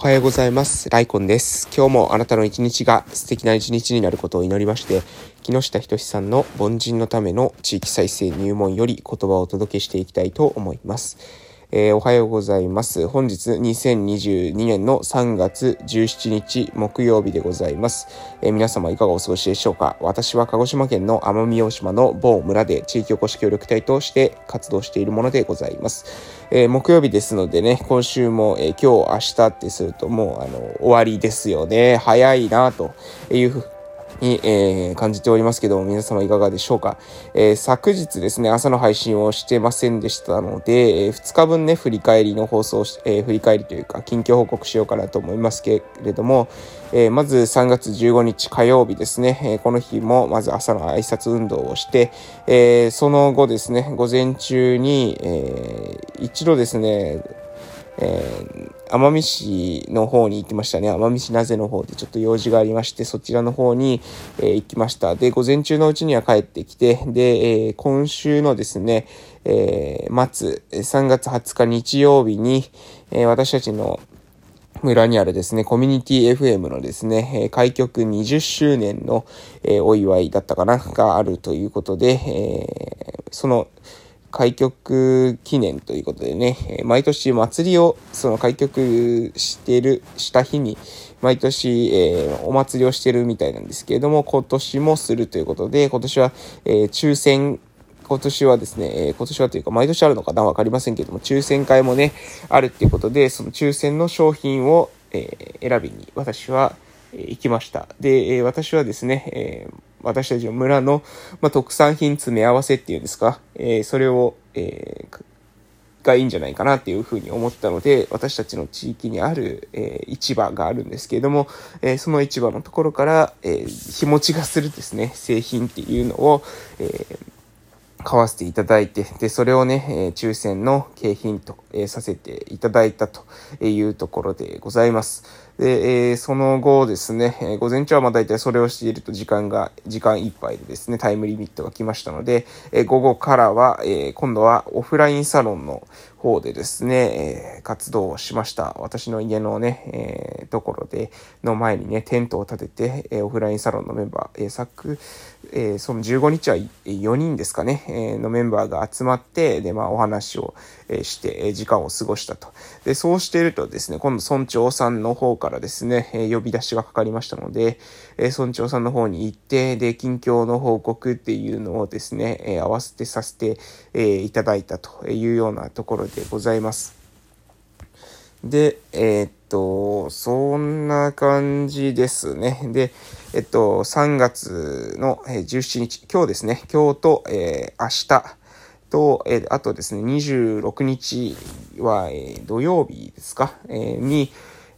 おはようございます。ライコンです。今日もあなたの一日が素敵な一日になることを祈りまして、木下仁さんの凡人のための地域再生入門より言葉をお届けしていきたいと思います。えー、おはようございます。本日2022年の3月17日木曜日でございます。えー、皆様いかがお過ごしでしょうか？私は鹿児島県の奄美大島の某村で地域おこし協力隊として活動しているものでございます。えー、木曜日ですのでね、今週も、え今日明日ってするともうあの終わりですよね。早いなというふうに、えー、感じておりますけども、皆様いかがでしょうか？えー、昨日ですね、朝の配信をしてませんでしたので、えー、2日分ね、振り返りの放送え、振り返りというか、近況報告しようかなと思いますけれども、え、まず3月15日火曜日ですね、え、この日もまず朝の挨拶運動をして、え、その後ですね、午前中に、えー、一度ですね、えー、奄美市の方に行きましたね。奄美市なぜの方でちょっと用事がありまして、そちらの方に、えー、行きました。で、午前中のうちには帰ってきて、で、えー、今週のですね、えー、末、3月20日日曜日に、え、私たちの村にあるですね、コミュニティ FM のですね、開局20周年の、えお祝いだったかな、があるということで、えその、開局記念ということでね、毎年祭りを、その開局してる、した日に、毎年、えー、お祭りをしてるみたいなんですけれども、今年もするということで、今年は、えー、抽選、今年はですね、えー、今年はというか、毎年あるのかなわかりませんけども、抽選会もね、あるっていうことで、その抽選の商品を、え選びに、私は、え行きました。で、え私はですね、え私たちの村の、まあ、特産品詰め合わせっていうんですか、えー、それを、えー、がいいんじゃないかなっていうふうに思ったので、私たちの地域にある、えー、市場があるんですけれども、えー、その市場のところから、えー、日持ちがするですね、製品っていうのを、えー、買わせていただいて、で、それをね、えー、抽選の景品と、えー、させていただいたというところでございます。で、えー、その後ですね、え、午前中はまあ大体それをしていると時間が、時間いっぱいでですね、タイムリミットが来ましたので、え、午後からは、え今度はオフラインサロンの方でですね、え活動をしました。私の家のね、えところで、の前にね、テントを立てて、えオフラインサロンのメンバー、え昨、えその15日は4人ですかね、えのメンバーが集まって、で、まあお話を、えして、え時間を過ごしたと。で、そうしているとですね、今度村長さんの方からですね、え呼び出しがかかりましたので、え村長さんの方に行って、で、近況の報告っていうのをですね、え合わせてさせて、えいただいたというようなところでございます。で、えー、っと、そんな感じですね。で、えっと、3月の17日、今日ですね、今日と、えー、明日、と、えあとですね、26日は、え土曜日ですか、えに、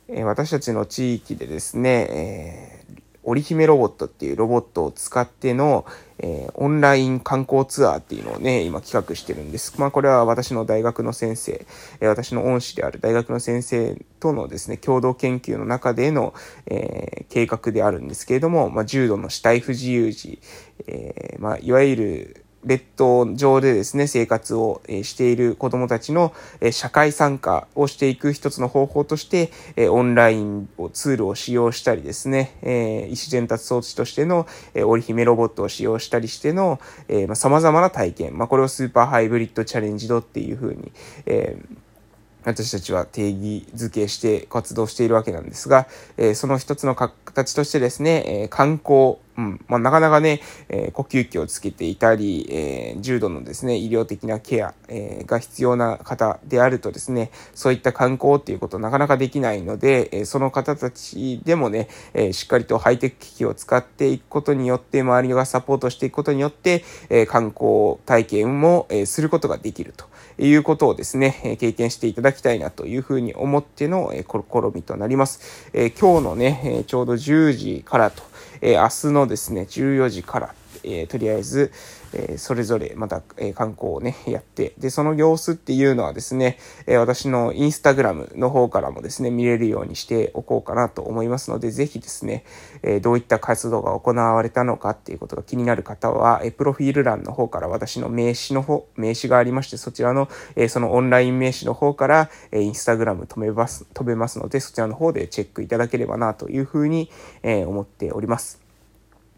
え私たちの地域でですね、え織姫ロボットっていうロボットを使っての、えー、オンライン観光ツアーっていうのをね、今企画してるんです。まあこれは私の大学の先生、えー、私の恩師である大学の先生とのですね、共同研究の中での、えー、計画であるんですけれども、まあ重度の死体不自由児、えまあいわゆる列島上でですね、生活をしている子供たちの社会参加をしていく一つの方法として、オンラインツールを使用したりですね、意思伝達装置としての織姫ロボットを使用したりしての様々な体験、まあ、これをスーパーハイブリッドチャレンジドっていうふうに、私たちは定義づけして活動しているわけなんですが、その一つの形としてですね、観光、うん。まあ、なかなかね、えー、呼吸器をつけていたり、えー、重度のですね、医療的なケア、えー、が必要な方であるとですね、そういった観光っていうことなかなかできないので、えー、その方たちでもね、えー、しっかりとハイテク機器を使っていくことによって、周りがサポートしていくことによって、えー、観光体験も、えー、することができるということをですね、経験していただきたいなというふうに思っての、えー、試みとなります。えー、今日のね、ちょうど10時からと、えー、明日のですね、14時から、えー、とりあえず、えー、それぞれまた、えー、観光をね、やって、で、その様子っていうのはですね、え、私のインスタグラムの方からもですね、見れるようにしておこうかなと思いますので、ぜひですね、え、どういった活動が行われたのかっていうことが気になる方は、え、プロフィール欄の方から私の名刺の方、名刺がありまして、そちらの、え、そのオンライン名刺の方から、えー、インスタグラム飛べます、飛べますので、そちらの方でチェックいただければなというふうに、え、思っております。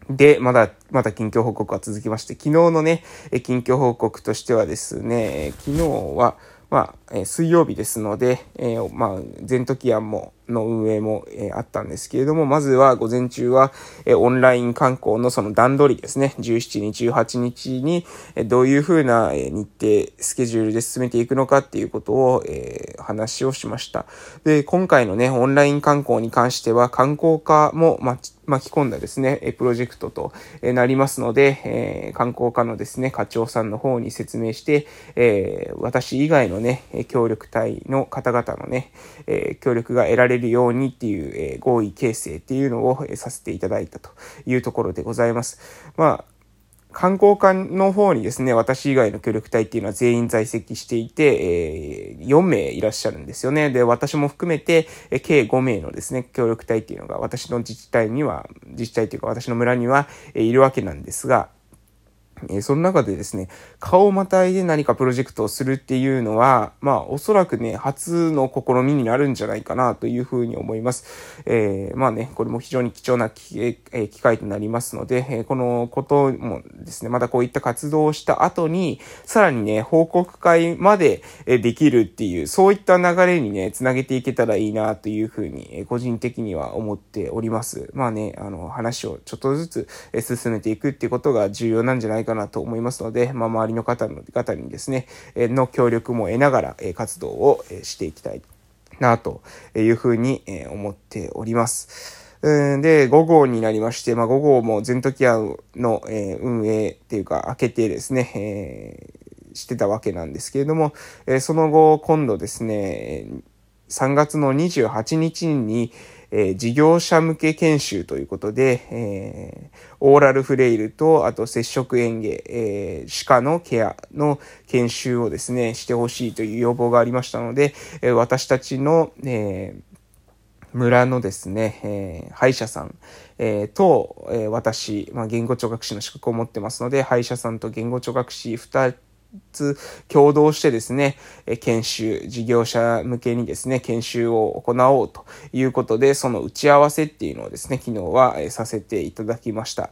で、まだ、まだ近況報告は続きまして、昨日のね、近況報告としてはですね、昨日は、まあ、水曜日ですので、えー、まあ、全時案も、の運営も、えー、あったんですけれども、まずは午前中は、えー、オンライン観光のその段取りですね、17日、18日に、えー、どういうふうな、え日程、スケジュールで進めていくのかっていうことを、え話をしました。で、今回のね、オンライン観光に関しては、観光課も、巻き込んだですね、えプロジェクトとえなりますので、え、観光課のですね、課長さんの方に説明して、え、私以外のね、協力隊の方々のね、え、協力が得られるようにっていう、え合意形成っていうのを、えさせていただいたというところでございます。まあ観光課の方にですね、私以外の協力隊っていうのは全員在籍していて、えー、4名いらっしゃるんですよね。で、私も含めて、え計5名のですね、協力隊っていうのが私の自治体には、自治体というか私の村には、えいるわけなんですが、えその中でですね、顔をまたいで何かプロジェクトをするっていうのは、まあ、おそらくね、初の試みになるんじゃないかなというふうに思います。えー、まあね、これも非常に貴重な機会となりますので、えこのこともですね、またこういった活動をした後に、さらにね、報告会までできるっていう、そういった流れにね、つなげていけたらいいなというふうに、個人的には思っております。まあね、あの、話をちょっとずつ進めていくっていうことが重要なんじゃないかかなと思いますので、まあ、周りの方の方にですね、えの協力も得ながら、え活動をしていきたいなというふうに思っております。で、5号になりまして、まあ、5号も全時案の、え運営っていうか、開けてですね、えー、してたわけなんですけれども、えその後、今度ですね、3月の28日に、え、事業者向け研修ということで、え、オーラルフレイルと、あと接触園芸、え、歯科のケアの研修をですね、してほしいという要望がありましたので、え、私たちの、え村のですね、え、歯医者さん、えー、と、え、私、まあ、言語聴覚士の資格を持ってますので、歯医者さんと言語聴覚士2つ共同してですね、研修、事業者向けにですね、研修を行おうということで、その打ち合わせっていうのをですね、昨日はさせていただきました。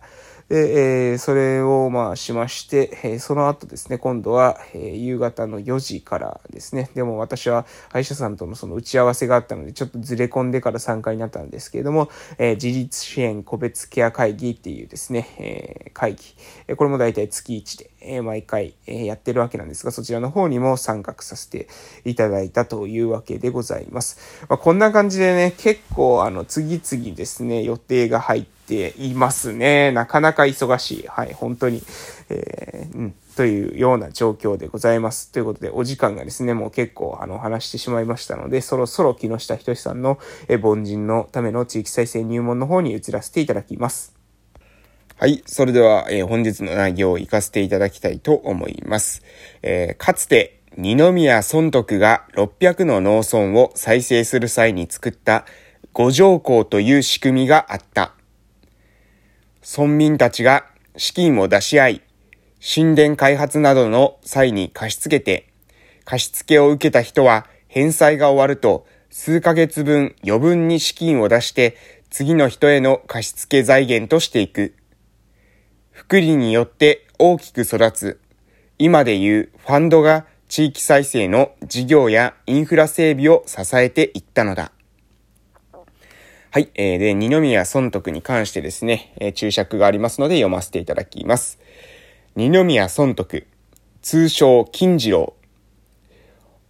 で、えー、それをまあしまして、えー、その後ですね、今度は、えー、夕方の4時からですね、でも私は歯医者さんとのその打ち合わせがあったので、ちょっとずれ込んでから参加になったんですけれども、え自立支援個別ケア会議っていうですね、え会議、えこれも大体月1で、え毎回、えやってるわけなんですが、そちらの方にも参画させていただいたというわけでございます。まあ、こんな感じでね、結構あの、次々ですね、予定が入ってていますね。なかなか忙しい。はい、本当に。えー、うん、というような状況でございます。ということで、お時間がですね、もう結構、あの、話してしまいましたので、そろそろ木下仁さんの、え凡人のための地域再生入門の方に移らせていただきます。はい。それでは、えー、本日の内容を活かせていただきたいと思います。えー、かつて、二宮尊徳が600の農村を再生する際に作った五条項という仕組みがあった。村民たちが資金を出し合い、神殿開発などの際に貸し付けて、貸付を受けた人は返済が終わると数ヶ月分余分に資金を出して次の人への貸付財源としていく。福利によって大きく育つ。今でいうファンドが地域再生の事業やインフラ整備を支えていったのだ。はい。えー、で、二宮尊徳に関してですね、えー、注釈がありますので読ませていただきます。二宮尊徳、通称金次郎。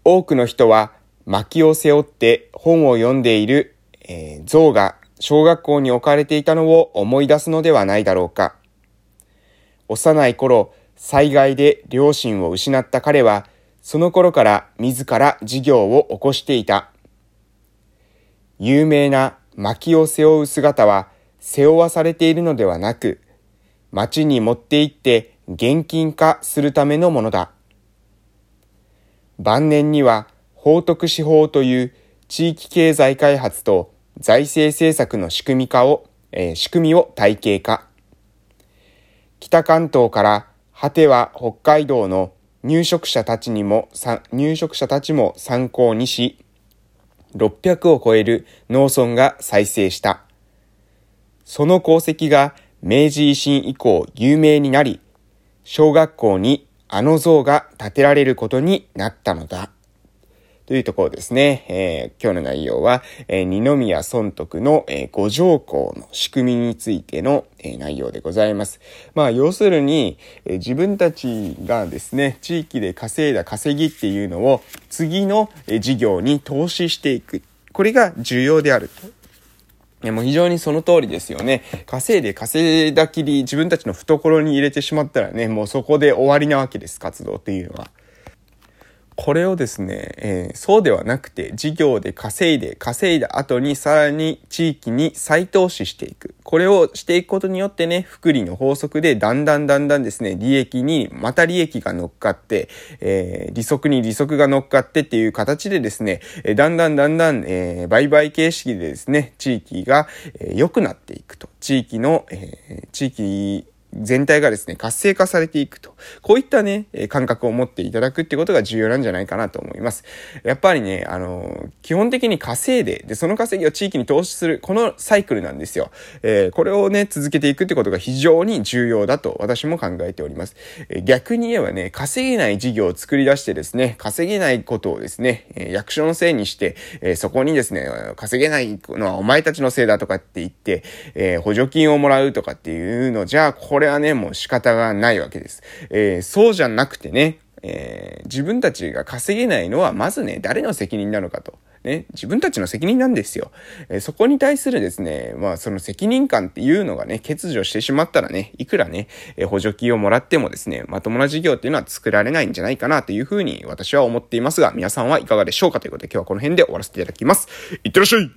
多くの人は薪を背負って本を読んでいる、えー、像が小学校に置かれていたのを思い出すのではないだろうか。幼い頃、災害で両親を失った彼は、その頃から自ら事業を起こしていた。有名な薪を背負う姿は背負わされているのではなく、町に持って行って現金化するためのものだ。晩年には法徳司法という地域経済開発と財政政策の仕組み化を、えー、仕組みを体系化。北関東から果ては北海道の入植者たちにも、入植者たちも参考にし、600を超える農村が再生した。その功績が明治維新以降有名になり、小学校にあの像が建てられることになったのだ。というところですね。えー、今日の内容は、えー、二宮尊徳の、えー、五条項の仕組みについての、えー、内容でございます。まあ、要するに、えー、自分たちがですね、地域で稼いだ稼ぎっていうのを次の、えー、事業に投資していく。これが重要であると。もう非常にその通りですよね。稼いで稼いだきり自分たちの懐に入れてしまったらね、もうそこで終わりなわけです、活動っていうのは。これをですね、えー、そうではなくて、事業で稼いで、稼いだ後にさらに地域に再投資していく。これをしていくことによってね、福利の法則でだんだんだんだんですね、利益にまた利益が乗っかって、えー、利息に利息が乗っかってっていう形でですね、えだんだんだんだん、えー、売買形式でですね、地域が、えー、良くなっていくと。地域の、えー、地域全体がですね、活性化されていくと。こういったね、感覚を持っていただくってことが重要なんじゃないかなと思います。やっぱりね、あの、基本的に稼いで、で、その稼ぎを地域に投資する、このサイクルなんですよ。えー、これをね、続けていくってことが非常に重要だと私も考えております。え、逆に言えばね、稼げない事業を作り出してですね、稼げないことをですね、え、役所のせいにして、えそこにですね、稼げないのはお前たちのせいだとかって言って、え補助金をもらうとかっていうのじゃ、ここれはね、もう仕方がないわけです。えー、そうじゃなくてね、えー、自分たちが稼げないのは、まずね、誰の責任なのかと。ね、自分たちの責任なんですよ。えー、そこに対するですね、まあその責任感っていうのがね、欠如してしまったらね、いくらね、えー、補助金をもらってもですね、まともな事業っていうのは作られないんじゃないかなというふうに私は思っていますが、皆さんはいかがでしょうかということで今日はこの辺で終わらせていただきます。いってらっしゃい